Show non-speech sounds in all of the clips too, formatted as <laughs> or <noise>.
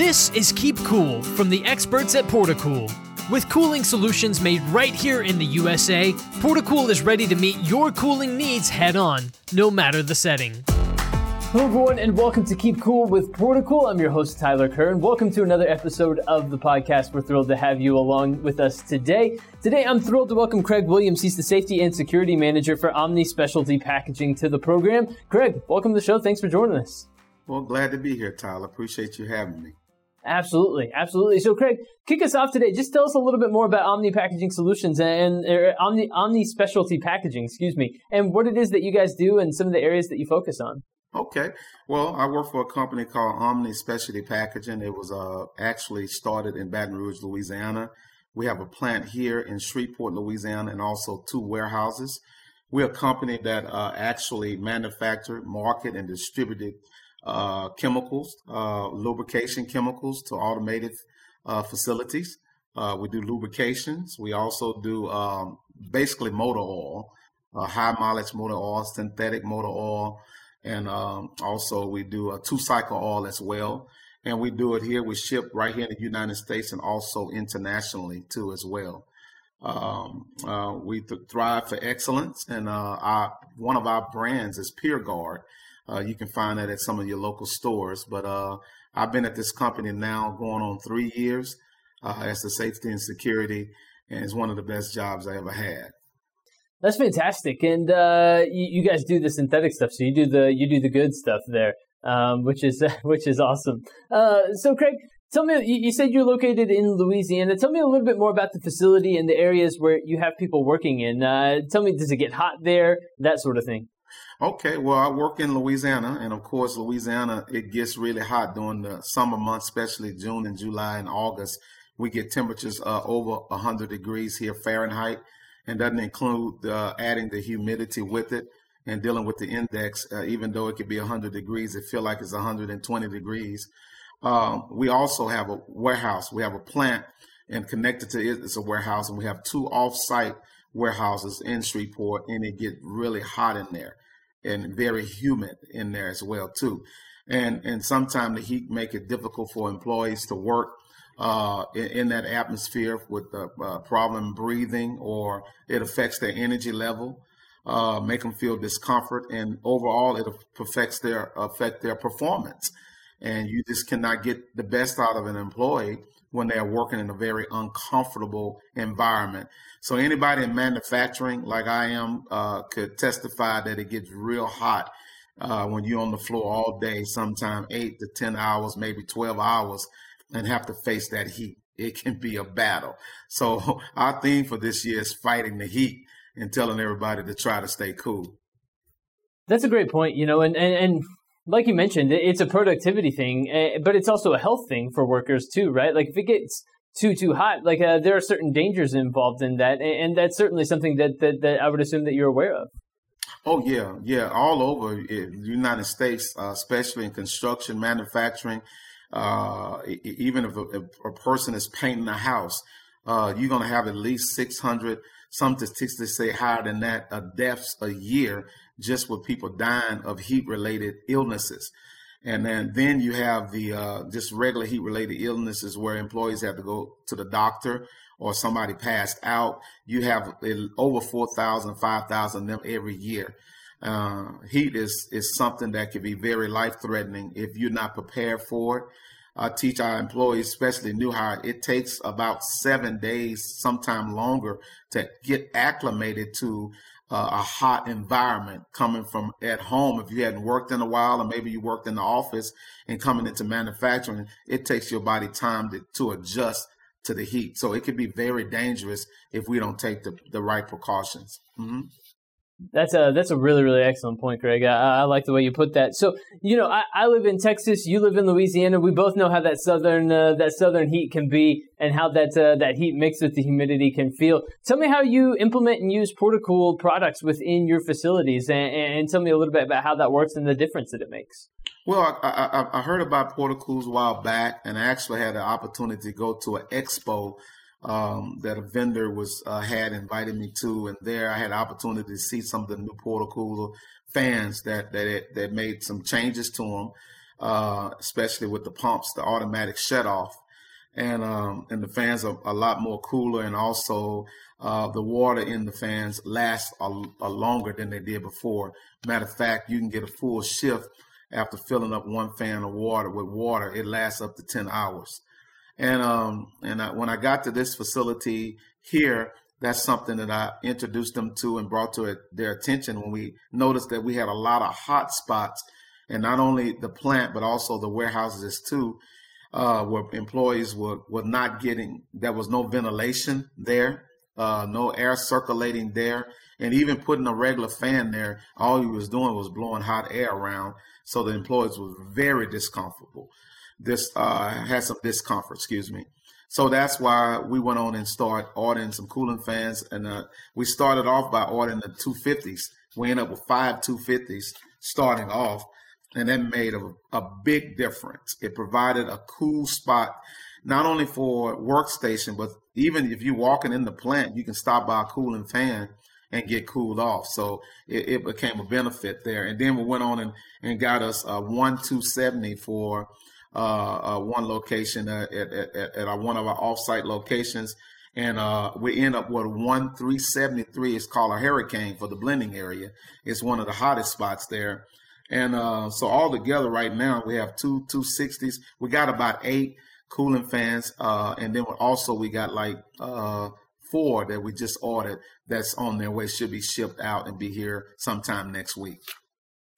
This is Keep Cool from the experts at Portacool. With cooling solutions made right here in the USA, Portacool is ready to meet your cooling needs head on, no matter the setting. Hello, everyone, and welcome to Keep Cool with Portacool. I'm your host, Tyler Kern. Welcome to another episode of the podcast. We're thrilled to have you along with us today. Today, I'm thrilled to welcome Craig Williams. He's the Safety and Security Manager for Omni Specialty Packaging to the program. Craig, welcome to the show. Thanks for joining us. Well, glad to be here, Tyler. Appreciate you having me. Absolutely, absolutely. So, Craig, kick us off today. Just tell us a little bit more about Omni Packaging Solutions and er, Omni Omni Specialty Packaging, excuse me, and what it is that you guys do and some of the areas that you focus on. Okay. Well, I work for a company called Omni Specialty Packaging. It was uh, actually started in Baton Rouge, Louisiana. We have a plant here in Shreveport, Louisiana, and also two warehouses. We're a company that uh, actually manufacture, market, and distributed uh, chemicals, uh, lubrication chemicals to automated uh, facilities. Uh, we do lubrications. We also do um, basically motor oil, high mileage motor oil, synthetic motor oil and um, also we do a two cycle oil as well. And we do it here. We ship right here in the United States and also internationally too as well. Um, uh, we th- thrive for excellence, and uh, our, one of our brands is Pure Guard. Uh, you can find that at some of your local stores. But uh, I've been at this company now going on three years uh, as the safety and security, and it's one of the best jobs I ever had. That's fantastic, and uh, you, you, guys do the synthetic stuff, so you do the you do the good stuff there, um, which is <laughs> which is awesome. Uh, so, Craig, tell me, you said you're located in Louisiana. Tell me a little bit more about the facility and the areas where you have people working in. Uh, tell me, does it get hot there? That sort of thing. Okay, well, I work in Louisiana, and of course, Louisiana it gets really hot during the summer months, especially June and July and August. We get temperatures uh, over 100 degrees here Fahrenheit and doesn't include uh, adding the humidity with it and dealing with the index, uh, even though it could be 100 degrees, it feel like it's 120 degrees. Um, we also have a warehouse. We have a plant, and connected to it is a warehouse, and we have two off-site warehouses in Shreveport, and it get really hot in there and very humid in there as well too. And and sometimes the heat make it difficult for employees to work uh, in, in, that atmosphere with a uh, problem breathing or it affects their energy level, uh, make them feel discomfort, and overall it affects their affect their performance. And you just cannot get the best out of an employee when they are working in a very uncomfortable environment. So anybody in manufacturing, like I am, uh, could testify that it gets real hot uh, when you're on the floor all day, sometime eight to ten hours, maybe twelve hours and have to face that heat. It can be a battle. So <laughs> our theme for this year is fighting the heat and telling everybody to try to stay cool. That's a great point, you know, and, and, and like you mentioned, it's a productivity thing, eh, but it's also a health thing for workers too, right? Like if it gets too too hot, like uh, there are certain dangers involved in that, and that's certainly something that, that that I would assume that you're aware of. Oh yeah, yeah, all over the United States, uh, especially in construction, manufacturing, uh, even if a, if a, person is painting a house, uh, you're going to have at least 600, some statistics say higher than that, uh, deaths a year just with people dying of heat related illnesses. And then, then you have the uh, just regular heat related illnesses where employees have to go to the doctor or somebody passed out. You have over 4,000, 5,000 of them every year. Uh, heat is is something that can be very life threatening if you're not prepared for it. I teach our employees, especially new hire, it takes about seven days, sometime longer, to get acclimated to uh, a hot environment coming from at home. If you hadn't worked in a while, or maybe you worked in the office and coming into manufacturing, it takes your body time to, to adjust to the heat. So it can be very dangerous if we don't take the, the right precautions. Mm-hmm. That's a that's a really really excellent point, Greg. I, I, like the way you put that. So you know, I, I live in Texas. You live in Louisiana. We both know how that southern uh, that southern heat can be, and how that uh, that heat mixed with the humidity can feel. Tell me how you implement and use Portacool products within your facilities, and, and tell me a little bit about how that works and the difference that it makes. Well, I, I, I heard about Portacools a while back, and I actually had the opportunity to go to an expo um, that a vendor was uh, had invited me to, and there I had opportunity to see some of the new Portacool fans that that that made some changes to them. uh, especially with the pumps, the automatic shut off. And um, and the fans are a lot more cooler, and also uh, the water in the fans lasts a, a longer than they did before. Matter of fact, you can get a full shift after filling up one fan of water with water. It lasts up to ten hours. And um, and I, when I got to this facility here, that's something that I introduced them to and brought to their attention when we noticed that we had a lot of hot spots, and not only the plant but also the warehouses too, uh, where employees were were not getting. There was no ventilation there, uh, no air circulating there, and even putting a regular fan there, all he was doing was blowing hot air around, so the employees were very discomfortable. This uh, had some discomfort, excuse me. So that's why we went on and started ordering some cooling fans. And uh, we started off by ordering the 250s. We ended up with five 250s starting off. And that made a, a big difference. It provided a cool spot, not only for workstation, but even if you're walking in the plant, you can stop by a cooling fan and get cooled off. So it, it became a benefit there. And then we went on and, and got us a one 270 for uh, uh, one location uh, at, at, at, one of our offsite locations. And uh, we end up with one 373. It's called a hurricane for the blending area. It's one of the hottest spots there. And uh, so all together right now, we have two 260s. We got about eight cooling fans. Uh, and then also we got like uh, four that we just ordered that's on their way, should be shipped out and be here sometime next week.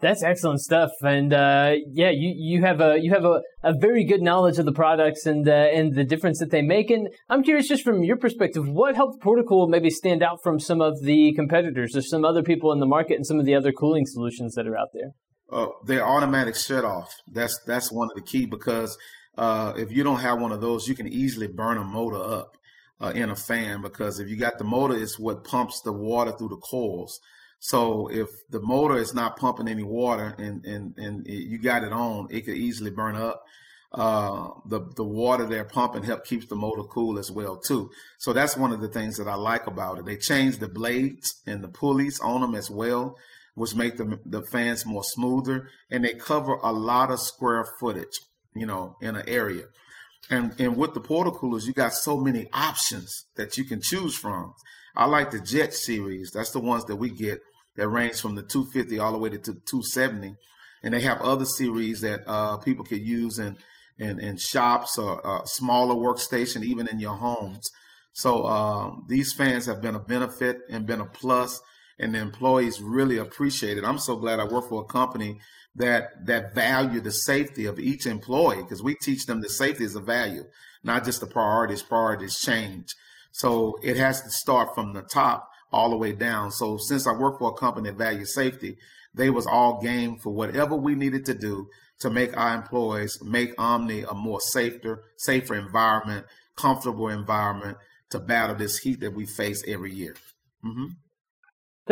That's excellent stuff, and uh, yeah, you, you have a you have a, a very good knowledge of the products and uh, and the difference that they make. And I'm curious, just from your perspective, what helped Portacool maybe stand out from some of the competitors or some other people in the market and some of the other cooling solutions that are out there? Uh, their automatic shut off. That's that's one of the key because uh, if you don't have one of those, you can easily burn a motor up uh, in a fan because if you got the motor, it's what pumps the water through the coils. So if the motor is not pumping any water and and and you got it on, it could easily burn up. Uh, the the water they're pumping help keeps the motor cool as well too. So that's one of the things that I like about it. They changed the blades and the pulleys on them as well, which make the the fans more smoother, and they cover a lot of square footage, you know, in an area. And and with the Portacoolers, you got so many options that you can choose from. I like the Jet series. That's the ones that we get that range from the 250 all the way to 270, and they have other series that uh, people could use in in, in shops or uh, smaller workstation, even in your homes. So um, these fans have been a benefit and been a plus, and the employees really appreciate it. I'm so glad I work for a company that that value the safety of each employee because we teach them that safety is a value, not just the priorities. Priorities change. So it has to start from the top all the way down. So since I work for a company that values safety, they was all game for whatever we needed to do to make our employees make Omni a more safer, safer environment, comfortable environment to battle this heat that we face every year. Mm-hmm.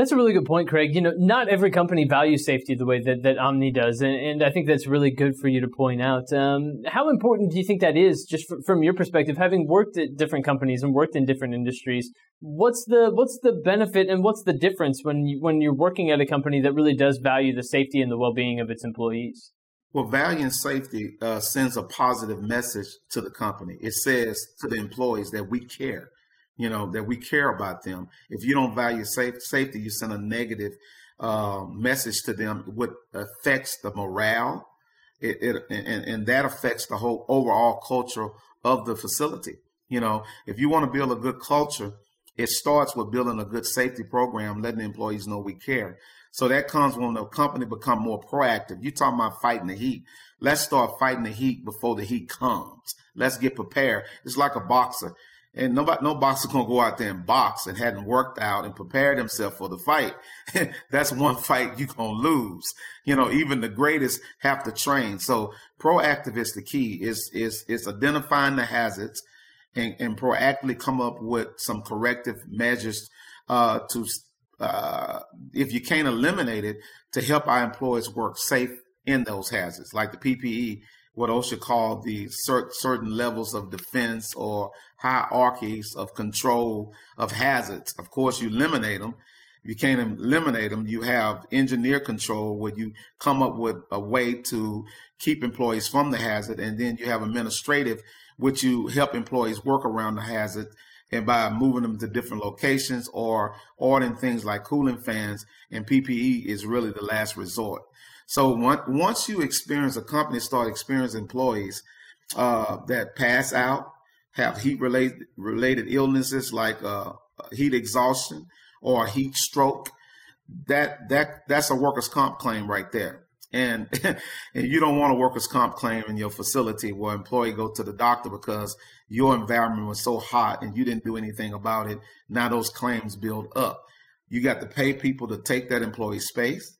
That's a really good point, Craig. You know, not every company values safety the way that, that Omni does, and, and I think that's really good for you to point out. Um, how important do you think that is, just from your perspective, having worked at different companies and worked in different industries? What's the what's the benefit and what's the difference when you, when you're working at a company that really does value the safety and the well being of its employees? Well, valuing safety uh, sends a positive message to the company. It says to the employees that we care you know, that we care about them. If you don't value safe, safety, you send a negative uh, message to them, what affects the morale, it, it and, and that affects the whole overall culture of the facility. You know, if you want to build a good culture, it starts with building a good safety program, letting the employees know we care. So that comes when the company become more proactive. You talking about fighting the heat. Let's start fighting the heat before the heat comes. Let's get prepared. It's like a boxer. And nobody, no boxer gonna go out there and box and hadn't worked out and prepared himself for the fight. <laughs> That's one fight you gonna lose. You know, even the greatest have to train. So proactive is the key. Is is is identifying the hazards and, and proactively come up with some corrective measures uh, to, uh, if you can't eliminate it, to help our employees work safe in those hazards, like the PPE what OSHA called the cert- certain levels of defense or hierarchies of control of hazards. Of course, you eliminate them you can't eliminate them. You have engineer control where you come up with a way to keep employees from the hazard. And then you have administrative, which you help employees work around the hazard and by moving them to different locations or ordering things like cooling fans and PPE is really the last resort. So once you experience a company start experiencing employees uh, that pass out, have heat related related illnesses like uh, heat exhaustion or heat stroke, that that that's a workers' comp claim right there. And <laughs> and you don't want a workers' comp claim in your facility where employee go to the doctor because your environment was so hot and you didn't do anything about it. Now those claims build up. You got to pay people to take that employee space.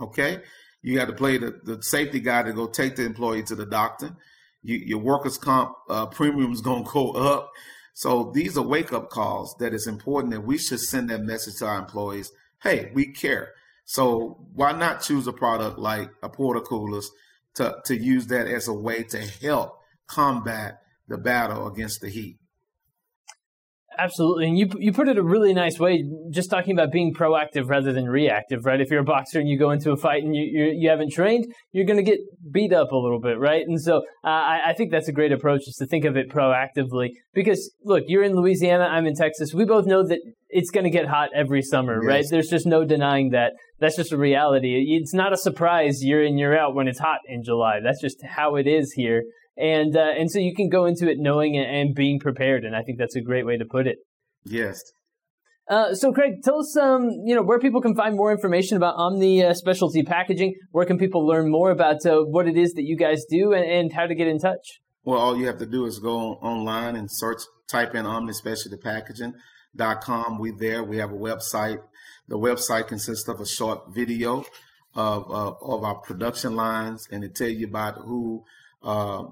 Okay. You got to play the, the safety guy to go take the employee to the doctor. You, your workers' comp uh, premium is <laughs> going to go up. So these are wake up calls that it's important that we should send that message to our employees. Hey, we care. So why not choose a product like a Portacoolers to, to use that as a way to help combat the battle against the heat? Absolutely, and you you put it a really nice way. Just talking about being proactive rather than reactive, right? If you're a boxer and you go into a fight and you you, you haven't trained, you're going to get beat up a little bit, right? And so uh, I, I think that's a great approach, is to think of it proactively. Because look, you're in Louisiana, I'm in Texas. We both know that it's going to get hot every summer, yes. right? There's just no denying that. That's just a reality. It's not a surprise year in year out when it's hot in July. That's just how it is here and uh, and so you can go into it knowing and being prepared, and I think that's a great way to put it. Yes. Uh, so, Craig, tell us, um, you know, where people can find more information about Omni uh, Specialty Packaging. Where can people learn more about uh, what it is that you guys do and, and, how to get in touch? Well, all you have to do is go online and search, type in Omni Specialty Packaging.com. We there. We have a website. The website consists of a short video of of, of our production lines, and it tell you about who uh,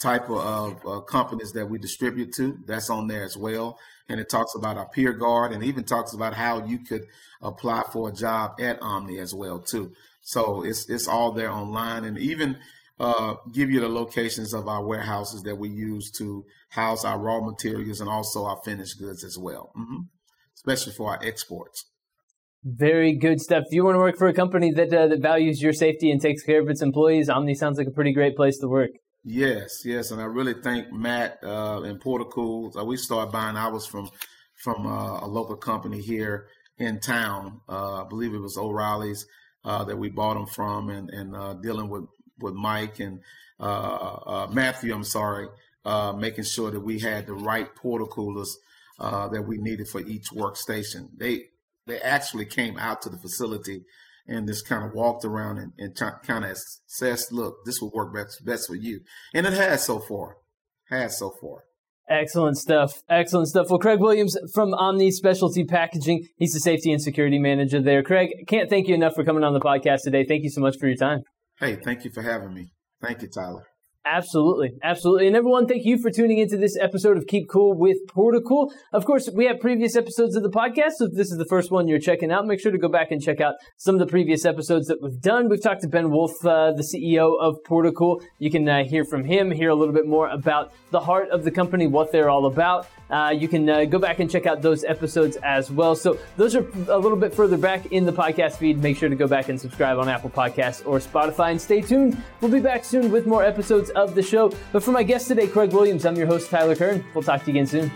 type of, uh, companies that we distribute to. That's on there as well. And it talks about our Pure Guard and even talks about how you could apply for a job at Omni as well too. So it's it's all there online and even uh, give you the locations of our warehouses that we use to house our raw materials and also our finished goods as well, mm-hmm. especially for our exports. Very good stuff. If you want to work for a company that uh, that values your safety and takes care of its employees? Omni sounds like a pretty great place to work. Yes, yes, and I really thank Matt uh, and Portacool. Uh, we started buying ours from from uh, a local company here in town. Uh, I believe it was O'Reilly's uh, that we bought them from, and and uh, dealing with with Mike and Matthew. I'm sorry, making sure that we had the right Portacoolers that we needed for each workstation. They they actually came out to the facility and just kind of walked around and, and kind of assessed, look, this will work best, best for you. And it has so far. Has so far. Excellent stuff. Excellent stuff. Well, Craig Williams from Omni Specialty Packaging. He's the safety and security manager there. Craig, can't thank you enough for coming on the podcast today. Thank you so much for your time. Hey, thank you for having me. Thank you, Tyler. Absolutely. Absolutely. And everyone, thank you for tuning into this episode of Keep Cool with Portacool. Of course, we have previous episodes of the podcast. So if this is the first one you're checking out, make sure to go back and check out some of the previous episodes that we've done. We've talked to Ben Wolf, uh, the CEO of Portacool. You can uh, hear from him, hear a little bit more about the heart of the company, what they're all about. Uh, you can uh, go back and check out those episodes as well. So those are a little bit further back in the podcast feed. Make sure to go back and subscribe on Apple Podcasts or Spotify and stay tuned. We'll be back soon with more episodes of the show. But for my guest today, Craig Williams, I'm your host, Tyler Kern. We'll talk to you again soon.